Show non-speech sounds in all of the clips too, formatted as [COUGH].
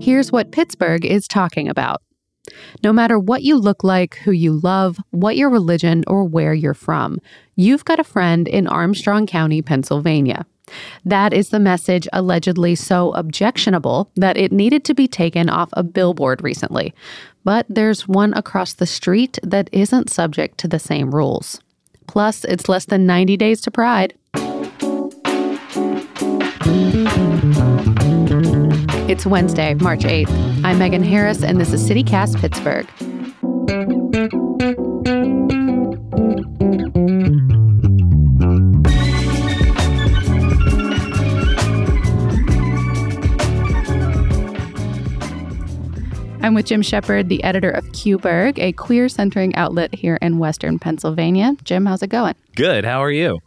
Here's what Pittsburgh is talking about. No matter what you look like, who you love, what your religion, or where you're from, you've got a friend in Armstrong County, Pennsylvania. That is the message allegedly so objectionable that it needed to be taken off a billboard recently. But there's one across the street that isn't subject to the same rules. Plus, it's less than 90 days to Pride. It's Wednesday, March 8th. I'm Megan Harris, and this is CityCast Pittsburgh. I'm with Jim Sheppard, the editor of QBurgh, a queer centering outlet here in Western Pennsylvania. Jim, how's it going? Good. How are you?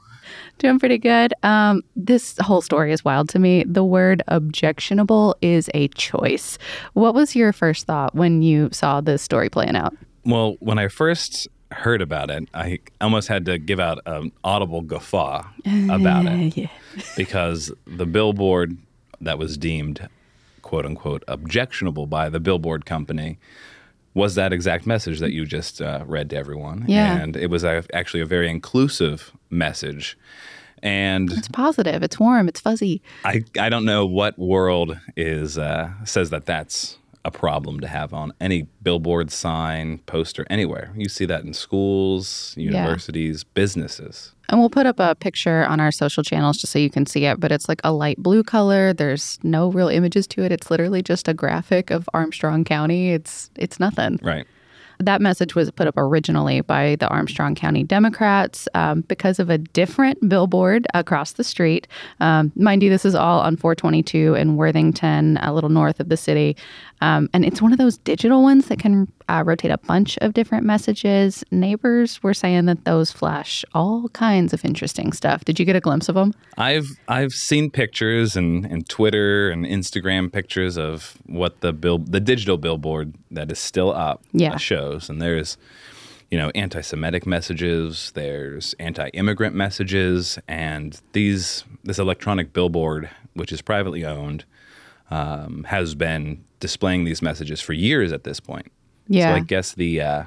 Doing pretty good. Um, this whole story is wild to me. The word objectionable is a choice. What was your first thought when you saw this story playing out? Well, when I first heard about it, I almost had to give out an audible guffaw about it [LAUGHS] yeah. because the billboard that was deemed quote unquote objectionable by the billboard company was that exact message that you just uh, read to everyone. Yeah. And it was a, actually a very inclusive message. And It's positive. It's warm. It's fuzzy. I, I don't know what world is uh, says that that's a problem to have on any billboard sign, poster, anywhere. You see that in schools, universities, businesses. And we'll put up a picture on our social channels just so you can see it. But it's like a light blue color. There's no real images to it. It's literally just a graphic of Armstrong County. It's it's nothing. Right. That message was put up originally by the Armstrong County Democrats um, because of a different billboard across the street. Um, mind you, this is all on 422 in Worthington, a little north of the city. Um, and it's one of those digital ones that can uh, rotate a bunch of different messages. Neighbors were saying that those flash all kinds of interesting stuff. Did you get a glimpse of them? I've I've seen pictures and, and Twitter and Instagram pictures of what the bill the digital billboard that is still up Yeah. uh, shows, and there's you know anti-Semitic messages, there's anti-immigrant messages, and these this electronic billboard, which is privately owned, um, has been displaying these messages for years at this point. Yeah. So I guess the uh,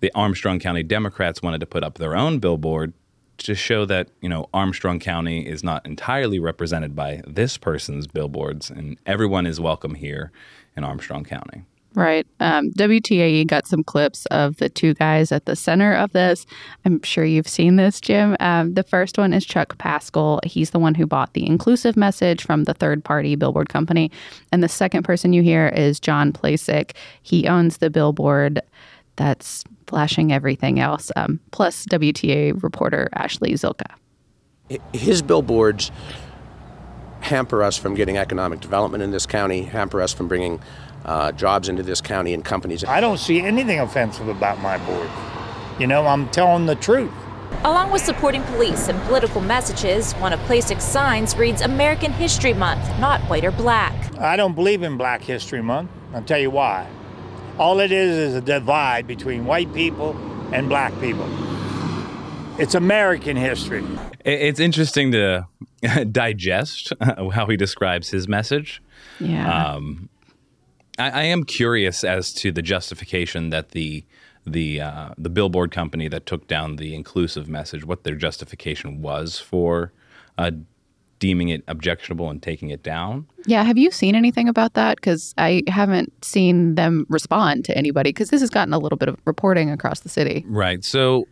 the Armstrong County Democrats wanted to put up their own billboard to show that you know Armstrong County is not entirely represented by this person's billboards, and everyone is welcome here in Armstrong County. Right. Um, WTAE got some clips of the two guys at the center of this. I'm sure you've seen this, Jim. Um, the first one is Chuck Pascal. He's the one who bought the inclusive message from the third party billboard company. And the second person you hear is John Plasick. He owns the billboard that's flashing everything else, um, plus WTA reporter Ashley Zilka. his billboards hamper us from getting economic development in this county, hamper us from bringing uh, jobs into this county and companies. I don't see anything offensive about my board. You know, I'm telling the truth. Along with supporting police and political messages, one of Plasick's signs reads American History Month, not white or black. I don't believe in Black History Month. I'll tell you why. All it is is a divide between white people and black people. It's American history. It's interesting to [LAUGHS] digest [LAUGHS] how he describes his message. Yeah. Um, I, I am curious as to the justification that the the uh, the billboard company that took down the inclusive message, what their justification was for uh, deeming it objectionable and taking it down. yeah. Have you seen anything about that? Because I haven't seen them respond to anybody because this has gotten a little bit of reporting across the city. Right. So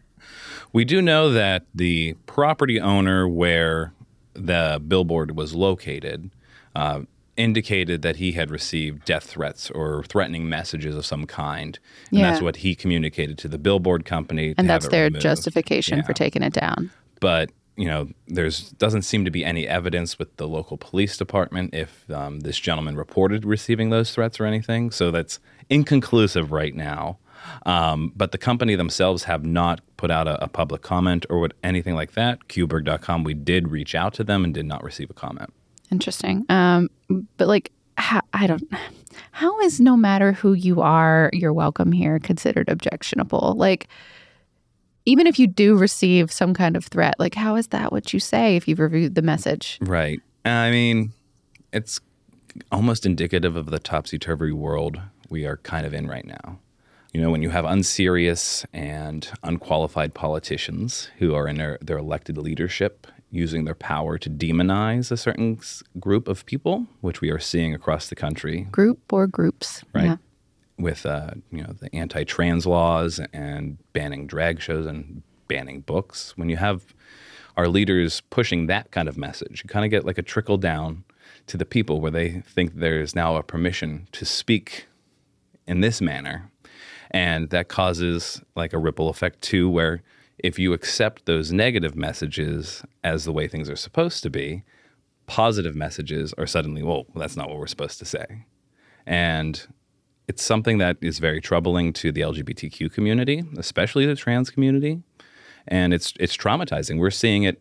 we do know that the property owner where the billboard was located uh, indicated that he had received death threats or threatening messages of some kind. And that's what he communicated to the billboard company. And that's their removed. justification for taking it down. But you know, there's doesn't seem to be any evidence with the local police department if um, this gentleman reported receiving those threats or anything. So that's inconclusive right now. Um, but the company themselves have not put out a, a public comment or what, anything like that. QBurgh.com, we did reach out to them and did not receive a comment. Interesting. Um, but like, how, I don't. How is no matter who you are, you're welcome here considered objectionable? Like, even if you do receive some kind of threat, like, how is that what you say if you've reviewed the message? Right. I mean, it's almost indicative of the topsy turvy world we are kind of in right now. You know, when you have unserious and unqualified politicians who are in their, their elected leadership using their power to demonize a certain group of people, which we are seeing across the country, Group or groups. right? Yeah. With uh, you know the anti-trans laws and banning drag shows and banning books. When you have our leaders pushing that kind of message, you kind of get like a trickle down to the people where they think there's now a permission to speak in this manner, and that causes like a ripple effect too, where if you accept those negative messages as the way things are supposed to be, positive messages are suddenly, well, that's not what we're supposed to say. And it's something that is very troubling to the LGBTQ community, especially the trans community, and it's it's traumatizing. We're seeing it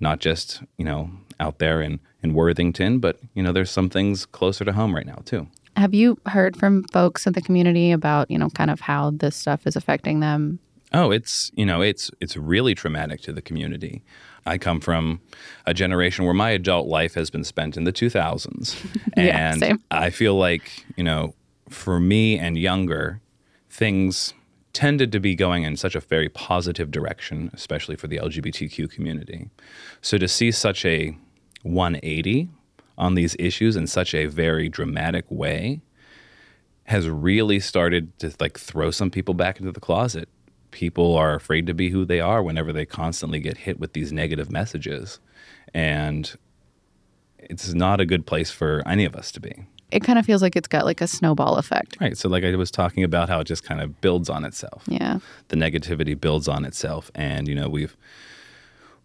not just you know out there in in Worthington, but you know there's some things closer to home right now too. Have you heard from folks in the community about, you know, kind of how this stuff is affecting them? Oh, it's you know it's it's really traumatic to the community. I come from a generation where my adult life has been spent in the 2000s, [LAUGHS] Yeah, and same. I feel like you know for me and younger, things tended to be going in such a very positive direction, especially for the LGBTQ community. So to see such a 180 on these issues in such a very dramatic way has really started to like throw some people back into the closet. People are afraid to be who they are whenever they constantly get hit with these negative messages. And it's not a good place for any of us to be. It kind of feels like it's got like a snowball effect. Right. So, like I was talking about, how it just kind of builds on itself. Yeah. The negativity builds on itself, and you know we've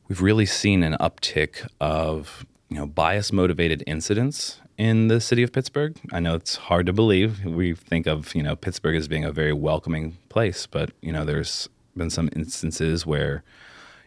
we've really seen an uptick of you know bias motivated incidents in the city of Pittsburgh. I know it's hard to believe. We think of you know Pittsburgh as being a very welcoming place, but you know there's been some instances where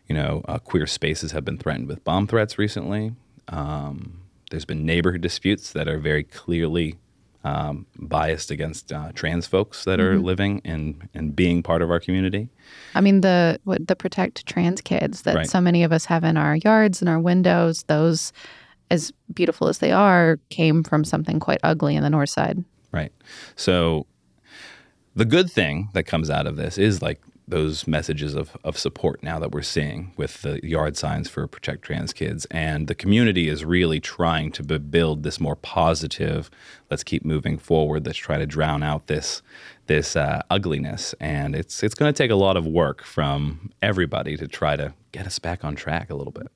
you know uh, queer spaces have been threatened with bomb threats recently. Um, there's been neighborhood disputes that are very clearly um, biased against uh, trans folks that are living and and being part of our community. I mean the what the protect trans kids that Right. so many of us have in our yards and our windows, those as beautiful as they are, came from something quite ugly in the north side. Right. So the good thing that comes out of this is like those messages of, of support now that we're seeing with the yard signs for Protect Trans Kids. And the community is really trying to build this more positive, let's keep moving forward, let's try to drown out this this uh, ugliness. And it's it's going to take a lot of work from everybody to try to get us back on track a little bit.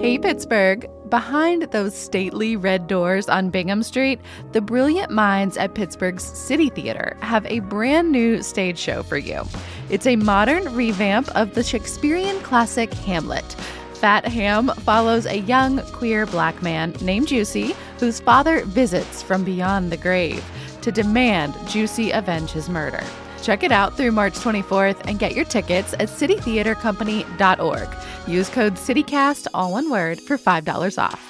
Hey, Pittsburgh. Behind those stately red doors on Bingham Street, the brilliant minds at Pittsburgh's City Theater have a brand new stage show for you. It's a modern revamp of the Shakespearean classic Hamlet. Fat Ham follows a young queer black man named Juicy, whose father visits from beyond the grave to demand Juicy avenge his murder. Check it out through March 24th and get your tickets at citytheatercompany.org. Use code CityCast, all one word, for $5 off.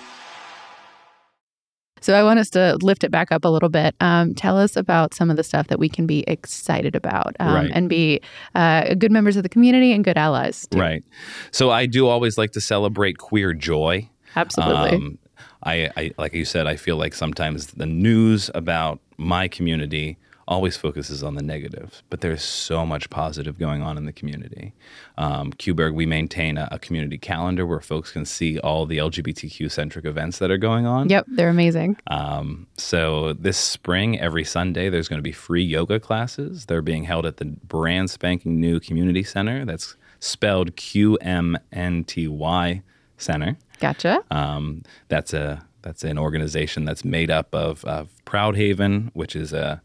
So I want us to lift it back up a little bit. Um, tell us about some of the stuff that we can be excited about um, Right. and be uh, good members of the community and good allies. too. Right. So I do always like to celebrate queer joy. Absolutely. Um, I, I like you said, I feel like sometimes the news about my community always focuses on the negative, but there's so much positive going on in the community. Um, QBurgh, we maintain a, a community calendar where folks can see all the LGBTQ centric events that are going on. yep, they're amazing. Um, so this spring, every Sunday, there's going to be free yoga classes. They're being held at the brand spanking new community center. That's spelled Q M N T Y Center. Gotcha. Um, that's a that's an organization that's made up of, of Proud Haven, which is a,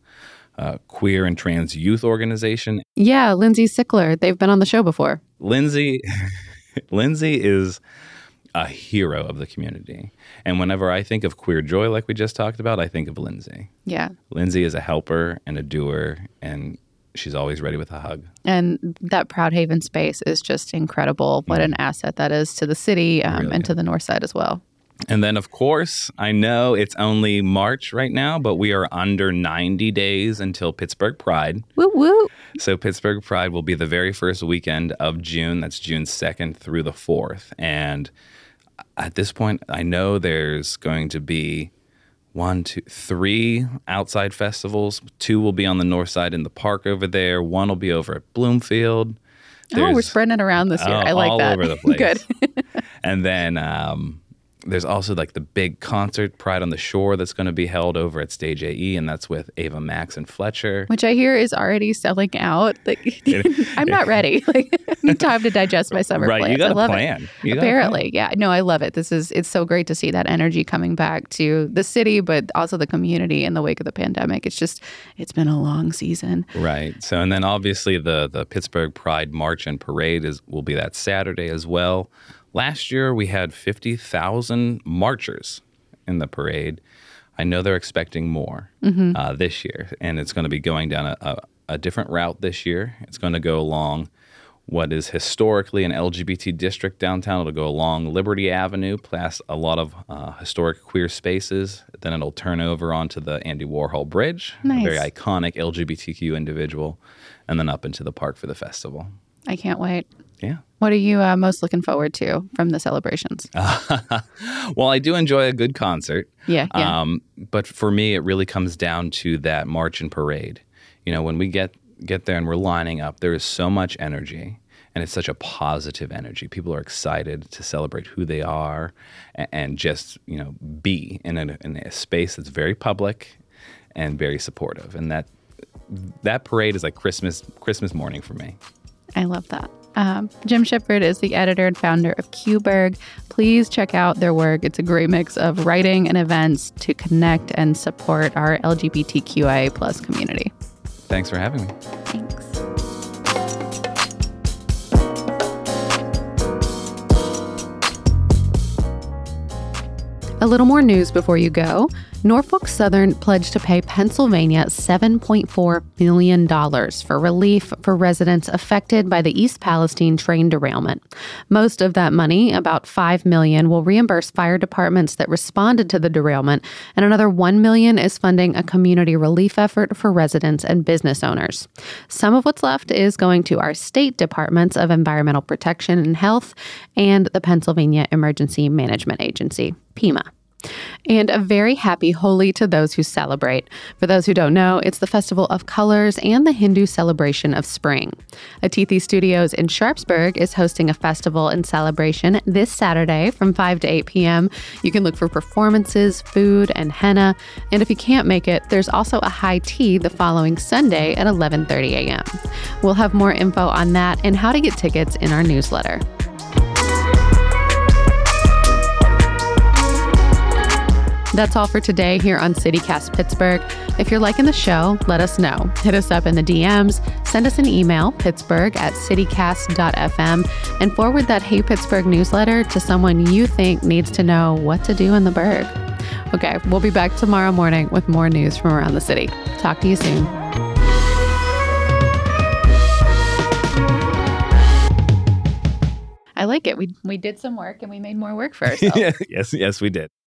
a queer and trans youth organization. Yeah, Lindsay Sickler. They've been on the show before. Lindsay, [LAUGHS] Lindsay is a hero of the community, and whenever I think of queer joy, like we just talked about, I think of Lindsay. Yeah. Lindsay is a helper and a doer, and she's always ready with a hug. And that Proud Haven space is just incredible. What an asset that is to the city um, Really and to the north side as well. And then, of course, I know it's only March right now, but we are under 90 days until Pittsburgh Pride. Woo woo. So, Pittsburgh Pride will be the very first weekend of June. That's June 2nd through the 4th. And at this point, I know there's going to be one, two, three outside festivals. Two will be on the north side in the park over there. One will be over at Bloomfield. oh, we're spreading it around this year. Oh, I like all that. over the [LAUGHS] place. Good. and then um, there's also like the big concert, Pride on the Shore, that's going to be held over at Stage AE, and that's with Ava Max and Fletcher. Which I hear is already selling out. Like, [LAUGHS] [LAUGHS] I'm not ready. [LAUGHS] Like, I need time to digest my summer right, plans. you got I a love plan. It. You got a plan. Apparently, yeah. No, I love it. This is it's so great to see that energy coming back to the city, but also the community in the wake of the pandemic. It's just it's been a long season. Right. So, and then obviously the the Pittsburgh Pride March and Parade is will be that Saturday as well. Last year we had fifty thousand marchers in the parade. I know they're expecting more uh, this year, and it's going to be going down a, a, a different route this year. It's going to go along what is historically an LGBT district downtown. It'll go along Liberty Avenue, past a lot of uh, historic queer spaces. Then it'll turn over onto the Andy Warhol Bridge, Nice. a very iconic LGBTQ individual, and then up into the park for the festival. I can't wait. Yeah. What are you uh, most looking forward to from the celebrations? [LAUGHS] well, I do enjoy a good concert. yeah, yeah. Um, but for me, it really comes down to that march and parade. You know, when we get get there and we're lining up, there is so much energy, and it's such a positive energy. People are excited to celebrate who they are, and, and just you know be in a, in a space that's very public and very supportive. And that that parade is like Christmas Christmas morning for me. I love that. Um, Jim Sheppard is the editor and founder of QBurgh. Please check out their work. It's a great mix of writing and events to connect and support our LGBTQIA plus community. Thanks for having me. Thanks. A little more news before you go. Norfolk Southern pledged to pay Pennsylvania $7.4 million for relief for residents affected by the East Palestine train derailment. Most of that money, about 5 million, will reimburse fire departments that responded to the derailment, and another 1 million is funding a community relief effort for residents and business owners. Some of what's left is going to our state departments of environmental protection and health and the Pennsylvania Emergency Management Agency, PEMA. And a very happy Holi to those who celebrate. For those who don't know, it's the festival of colors and the Hindu celebration of spring. Atithi Studios in Sharpsburg is hosting a festival and celebration this Saturday from 5 to 8 p.m. You can look for performances, food, and henna. And if you can't make it, there's also a high tea the following Sunday at 11:30 a.m. We'll have more info on that and how to get tickets in our newsletter. That's all for today here on CityCast Pittsburgh. If you're liking the show, let us know. Hit us up in the DMs, send us an email, pittsburgh at citycast.fm, and forward that Hey Pittsburgh newsletter to someone you think needs to know what to do in the Burgh. Okay, we'll be back tomorrow morning with more news from around the city. Talk to you soon. I like it. We we did some work and we made more work for [LAUGHS] ourselves. yes, yes, we did.